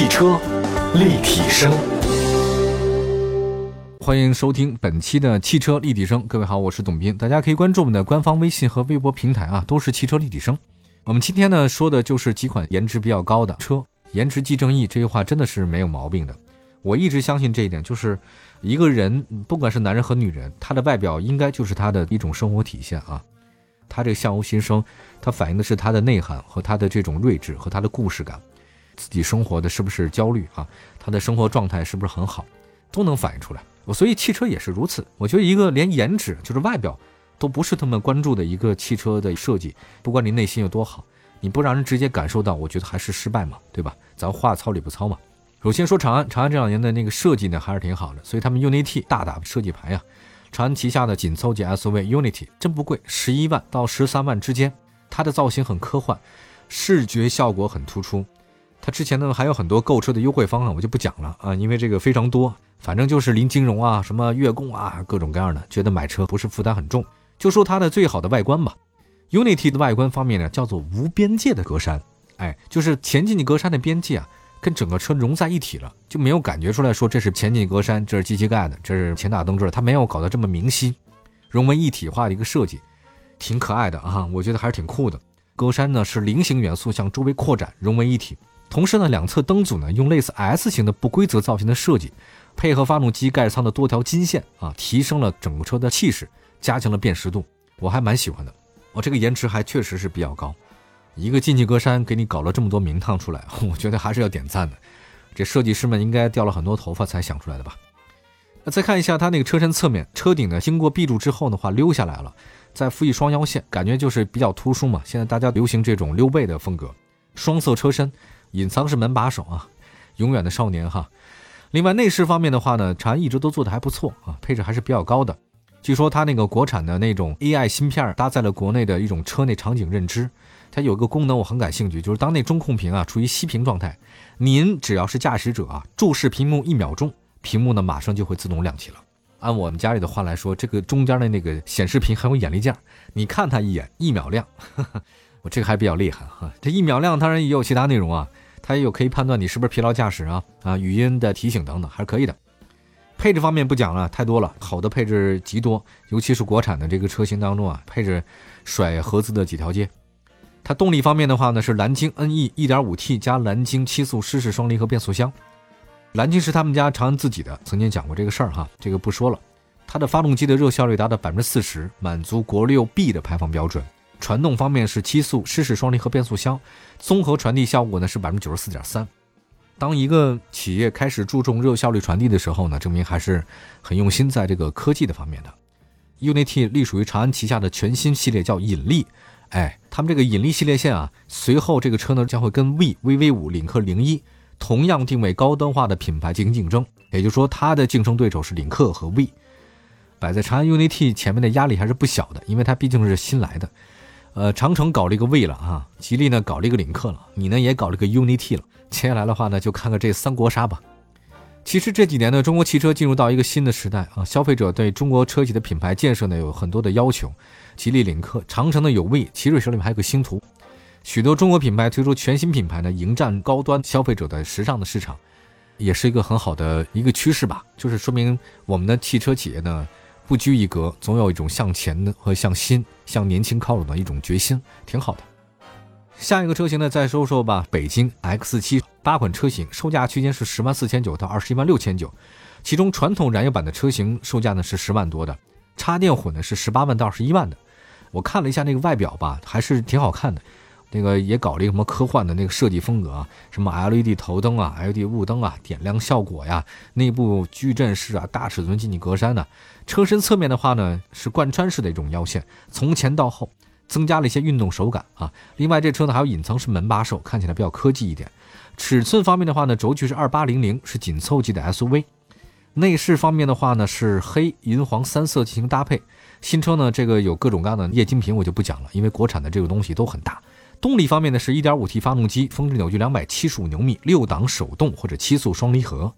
汽车立体声，欢迎收听本期的汽车立体声。各位好，我是董斌，大家可以关注我们的官方微信和微博平台啊，都是汽车立体声。我们今天呢说的就是几款颜值比较高的车，颜值即正义这句话真的是没有毛病的。我一直相信这一点，就是一个人不管是男人和女人，他的外表应该就是他的一种生活体现啊。他这个相由心生，它反映的是他的内涵和他的这种睿智和他的故事感。自己生活的是不是焦虑啊？他的生活状态是不是很好，都能反映出来。我所以汽车也是如此。我觉得一个连颜值就是外表都不是他们关注的一个汽车的设计，不管你内心有多好，你不让人直接感受到，我觉得还是失败嘛，对吧？咱话糙理不糙嘛。首先说长安，长安这两年的那个设计呢还是挺好的，所以他们 UNITY 大打设计牌呀。长安旗下的紧凑级 SUV UNITY 真不贵，十一万到十三万之间，它的造型很科幻，视觉效果很突出。它之前呢还有很多购车的优惠方案，我就不讲了啊，因为这个非常多。反正就是零金融啊，什么月供啊，各种各样的，觉得买车不是负担很重。就说它的最好的外观吧，Unity 的外观方面呢，叫做无边界的格栅，哎，就是前进气格栅的边界啊，跟整个车融在一体了，就没有感觉出来说这是前进格栅，这是机器盖的，这是前大灯柱，它没有搞得这么明晰，融为一体化的一个设计，挺可爱的啊，我觉得还是挺酷的。格栅呢是菱形元素向周围扩展，融为一体。同时呢，两侧灯组呢用类似 S 型的不规则造型的设计，配合发动机盖舱的多条金线啊，提升了整个车的气势，加强了辨识度，我还蛮喜欢的。我这个颜值还确实是比较高，一个进气格栅给你搞了这么多名堂出来，我觉得还是要点赞的。这设计师们应该掉了很多头发才想出来的吧？那再看一下它那个车身侧面，车顶呢经过闭住之后的话溜下来了，再附一双腰线，感觉就是比较突出嘛。现在大家流行这种溜背的风格，双色车身。隐藏式门把手啊，永远的少年哈。另外内饰方面的话呢，长安一直都做的还不错啊，配置还是比较高的。据说它那个国产的那种 AI 芯片搭载了国内的一种车内场景认知，它有个功能我很感兴趣，就是当那中控屏啊处于熄屏状态，您只要是驾驶者啊注视屏幕一秒钟，屏幕呢马上就会自动亮起了。按我们家里的话来说，这个中间的那个显示屏很有眼力劲儿，你看它一眼一秒亮，我这个还比较厉害哈。这一秒亮当然也有其他内容啊。它也有可以判断你是不是疲劳驾驶啊啊，语音的提醒等等，还是可以的。配置方面不讲了，太多了，好的配置极多，尤其是国产的这个车型当中啊，配置甩合资的几条街。它动力方面的话呢，是蓝鲸 NE 1.5T 加蓝鲸七速湿式双离合变速箱。蓝鲸是他们家长安自己的，曾经讲过这个事儿哈，这个不说了。它的发动机的热效率达到百分之四十，满足国六 B 的排放标准。传动方面是七速湿式双离合变速箱，综合传递效果呢是百分之九十四点三。当一个企业开始注重热效率传递的时候呢，证明还是很用心在这个科技的方面的。UNI-T 隶属于长安旗下的全新系列叫引力，哎，他们这个引力系列线啊，随后这个车呢将会跟 V、VV 五、领克零一同样定位高端化的品牌进行竞争，也就是说它的竞争对手是领克和 V。摆在长安 UNI-T 前面的压力还是不小的，因为它毕竟是新来的。呃，长城搞了一个魏了啊，吉利呢搞了一个领克了，你呢也搞了个 UNI-T 了。接下来的话呢，就看看这三国杀吧。其实这几年呢，中国汽车进入到一个新的时代啊，消费者对中国车企的品牌建设呢有很多的要求。吉利领克，长城呢有魏，奇瑞手里面还有个星途，许多中国品牌推出全新品牌呢，迎战高端消费者的时尚的市场，也是一个很好的一个趋势吧。就是说明我们的汽车企业呢。不拘一格，总有一种向前的和向新、向年轻靠拢的一种决心，挺好的。下一个车型呢，再说说吧。北京 X7 八款车型售价区间是十万四千九到二十一万六千九，其中传统燃油版的车型售价呢是十万多的，插电混呢是十八万到二十一万的。我看了一下那个外表吧，还是挺好看的。那个也搞了一个什么科幻的那个设计风格啊，什么 LED 头灯啊、LED 雾灯啊、点亮效果呀，内部矩阵式啊、大尺寸进气格栅呢。车身侧面的话呢，是贯穿式的一种腰线，从前到后增加了一些运动手感啊。另外这车呢还有隐藏式门把手，看起来比较科技一点。尺寸方面的话呢，轴距是二八零零，是紧凑级的 SUV。内饰方面的话呢，是黑银黄三色进行搭配。新车呢这个有各种各样的液晶屏，我就不讲了，因为国产的这个东西都很大。动力方面呢，是 1.5T 发动机，峰值扭矩275牛米，六档手动或者七速双离合。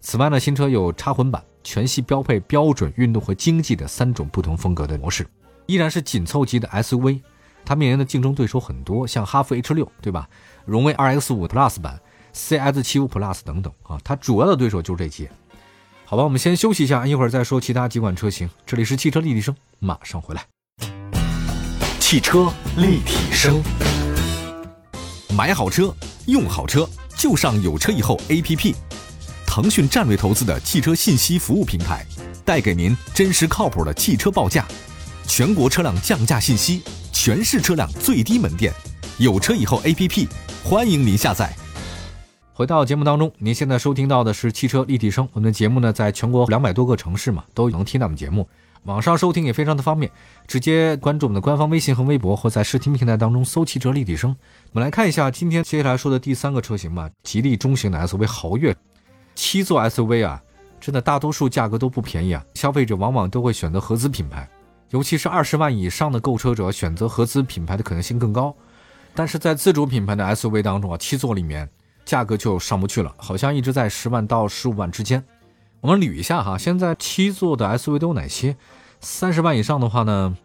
此外呢，新车有插混版，全系标配标准、运动和经济的三种不同风格的模式。依然是紧凑级的 SUV，它面临的竞争对手很多，像哈弗 H6，对吧？荣威 RX5 Plus 版、CS 七五 Plus 等等啊，它主要的对手就是这些。好吧，我们先休息一下，一会儿再说其他几款车型。这里是汽车立体声，马上回来。汽车立体声，买好车，用好车，就上有车以后 APP。腾讯战略投资的汽车信息服务平台，带给您真实靠谱的汽车报价，全国车辆降价信息，全市车辆最低门店。有车以后 APP，欢迎您下载。回到节目当中，您现在收听到的是汽车立体声。我们的节目呢，在全国两百多个城市嘛，都能听到我们节目。网上收听也非常的方便，直接关注我们的官方微信和微博，或在视听平台当中搜“汽车立体声”。我们来看一下今天接下来说的第三个车型吧，吉利中型的 SUV 豪越。七座 SUV 啊，真的大多数价格都不便宜啊，消费者往往都会选择合资品牌，尤其是二十万以上的购车者，选择合资品牌的可能性更高。但是在自主品牌的 SUV 当中啊，七座里面价格就上不去了，好像一直在十万到十五万之间。我们捋一下哈，现在七座的 SUV 都有哪些？三十万以上的话呢，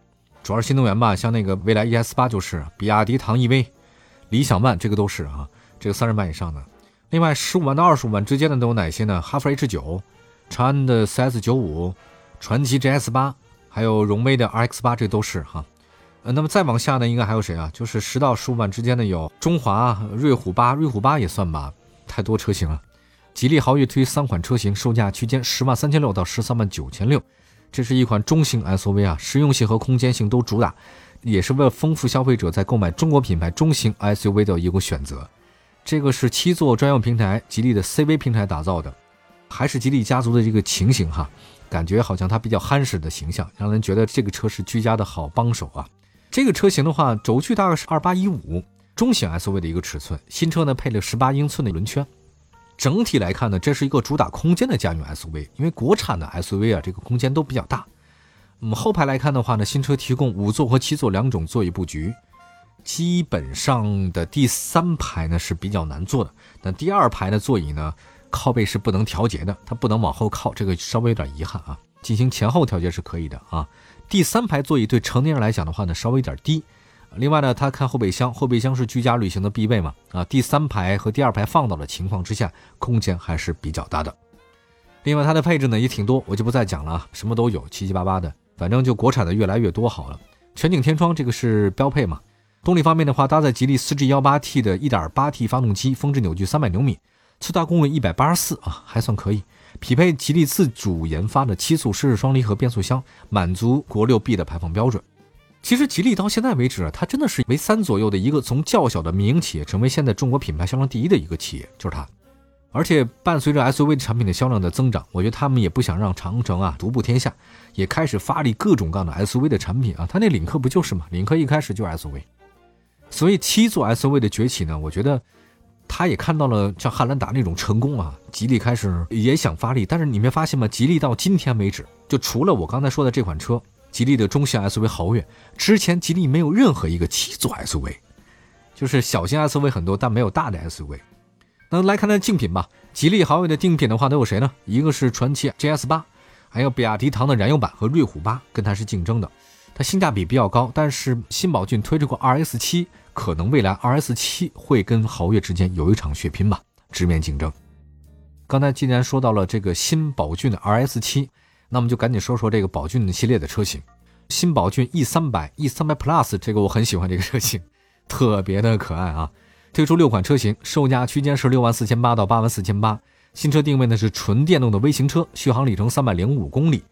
主要是新能源吧，像那个蔚来 ES 八就是，比亚迪唐 EV、理想 ONE 这个都是啊，这个三十万以上的。另外，十五万到二十五万之间的都有哪些呢？哈弗 H 九、长安的 CS 九五、传祺 GS 八，还有荣威的 RX 八，这都是哈。呃，那么再往下呢，应该还有谁啊？就是十到十五万之间的有中华瑞虎八，瑞虎八也算吧，太多车型了。吉利豪越推三款车型，售价区间十万三千六到十三万九千六，这是一款中型 SUV 啊，实用性和空间性都主打，也是为了丰富消费者在购买中国品牌中型 SUV 的一个选择。这个是七座专用平台，吉利的 CV 平台打造的，还是吉利家族的这个情形哈，感觉好像它比较憨实的形象，让人觉得这个车是居家的好帮手啊。这个车型的话，轴距大概是二八一五，中型 SUV 的一个尺寸，新车呢配了十八英寸的轮圈。整体来看呢，这是一个主打空间的家用 SUV，因为国产的 SUV 啊，这个空间都比较大。那么后排来看的话呢，新车提供五座和七座两种座椅布局。基本上的第三排呢是比较难坐的，但第二排的座椅呢靠背是不能调节的，它不能往后靠，这个稍微有点遗憾啊。进行前后调节是可以的啊。第三排座椅对成年人来讲的话呢稍微有点低。另外呢，它看后备箱，后备箱是居家旅行的必备嘛啊。第三排和第二排放倒的情况之下，空间还是比较大的。另外它的配置呢也挺多，我就不再讲了啊，什么都有，七七八八的，反正就国产的越来越多好了。全景天窗这个是标配嘛。动力方面的话，搭载吉利 4G18T 的 1.8T 发动机，峰值扭矩300牛米，最大功率184啊，还算可以。匹配吉利自主研发的七速湿式双离合变速箱，满足国六 B 的排放标准。其实吉利到现在为止，它真的是为三左右的一个从较小的民营企业，成为现在中国品牌销量第一的一个企业，就是它。而且伴随着 SUV 产品的销量的增长，我觉得他们也不想让长城啊独步天下，也开始发力各种各样的 SUV 的产品啊。它那领克不就是嘛？领克一开始就 SUV。所以七座 SUV 的崛起呢，我觉得他也看到了像汉兰达那种成功啊，吉利开始也想发力。但是你没发现吗？吉利到今天为止，就除了我刚才说的这款车，吉利的中型 SUV 豪越，之前吉利没有任何一个七座 SUV，就是小型 SUV 很多，但没有大的 SUV。那来看它竞品吧，吉利豪越的竞品的话都有谁呢？一个是传祺 GS 八，还有比亚迪唐的燃油版和瑞虎八跟它是竞争的。它性价比比较高，但是新宝骏推出过 RS 七。可能未来 RS 七会跟豪越之间有一场血拼吧，直面竞争。刚才既然说到了这个新宝骏的 RS 七，那我们就赶紧说说这个宝骏系列的车型。新宝骏 E 三百、E 三百 Plus 这个我很喜欢这个车型，特别的可爱啊！推出六款车型，售价区间是六万四千八到八万四千八。新车定位呢是纯电动的微型车，续航里程三百零五公里，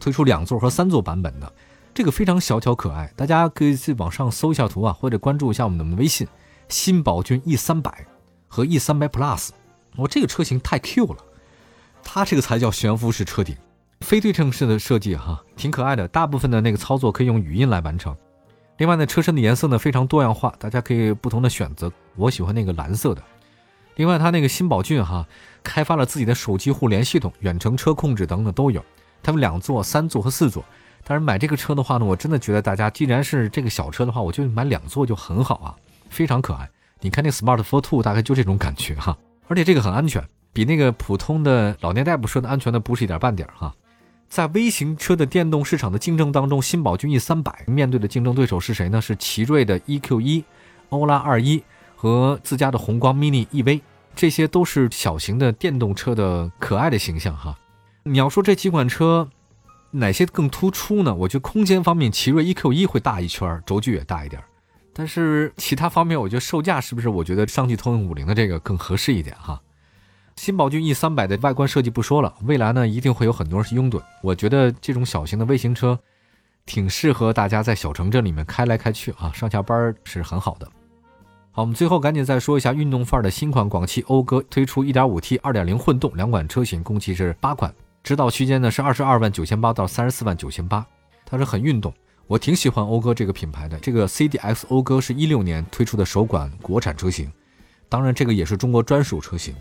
推出两座和三座版本的。这个非常小巧可爱，大家可以去网上搜一下图啊，或者关注一下我们的微信。新宝骏 E 三百和 E 三百 Plus，我这个车型太 Q 了，它这个才叫悬浮式车顶，非对称式的设计哈，挺可爱的。大部分的那个操作可以用语音来完成。另外呢，车身的颜色呢非常多样化，大家可以不同的选择。我喜欢那个蓝色的。另外，它那个新宝骏哈开发了自己的手机互联系统、远程车控制等等都有。他们两座、三座和四座。但是买这个车的话呢，我真的觉得大家既然是这个小车的话，我就买两座就很好啊，非常可爱。你看那 Smart Fortwo 大概就这种感觉哈，而且这个很安全，比那个普通的老年代步车的安全的不是一点半点哈。在微型车的电动市场的竞争当中，新宝骏 E 三百面对的竞争对手是谁呢？是奇瑞的 EQ 一、欧拉二一和自家的宏光 mini EV。这些都是小型的电动车的可爱的形象哈。你要说这几款车哪些更突出呢？我觉得空间方面，奇瑞 EQ 一会大一圈，轴距也大一点。但是其他方面，我觉得售价是不是？我觉得上汽通用五菱的这个更合适一点哈。新宝骏 E 三百的外观设计不说了，未来呢一定会有很多人拥趸。我觉得这种小型的微型车，挺适合大家在小城镇里面开来开去啊，上下班是很好的。好，我们最后赶紧再说一下运动范儿的新款广汽讴歌推出 1.5T、2.0混动两款车型，共计是八款，指导区间呢是二十二万九千八到三十四万九千八，它是很运动。我挺喜欢讴歌这个品牌的。这个 CDX 讴歌是一六年推出的首款国产车型，当然这个也是中国专属车型。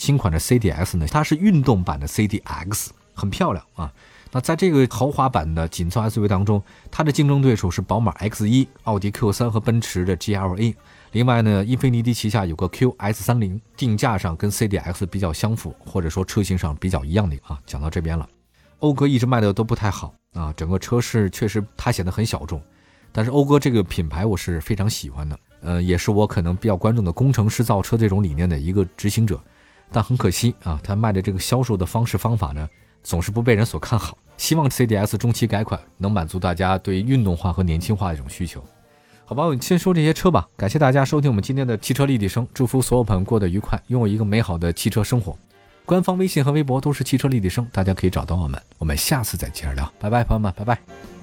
新款的 CDX 呢，它是运动版的 CDX，很漂亮啊。那在这个豪华版的紧凑 SUV 当中，它的竞争对手是宝马 X1、奥迪 Q3 和奔驰的 GLA。另外呢，英菲尼迪旗下有个 QS30，定价上跟 CDX 比较相符，或者说车型上比较一样的啊。讲到这边了，讴歌一直卖的都不太好。啊，整个车市确实它显得很小众，但是讴歌这个品牌我是非常喜欢的，呃，也是我可能比较关注的工程师造车这种理念的一个执行者，但很可惜啊，他卖的这个销售的方式方法呢，总是不被人所看好。希望 CDS 中期改款能满足大家对运动化和年轻化的一种需求，好吧，我们先说这些车吧。感谢大家收听我们今天的汽车立体声，祝福所有朋友过得愉快，拥有一个美好的汽车生活。官方微信和微博都是汽车立体声，大家可以找到我们。我们下次再接着聊，拜拜，朋友们，拜拜。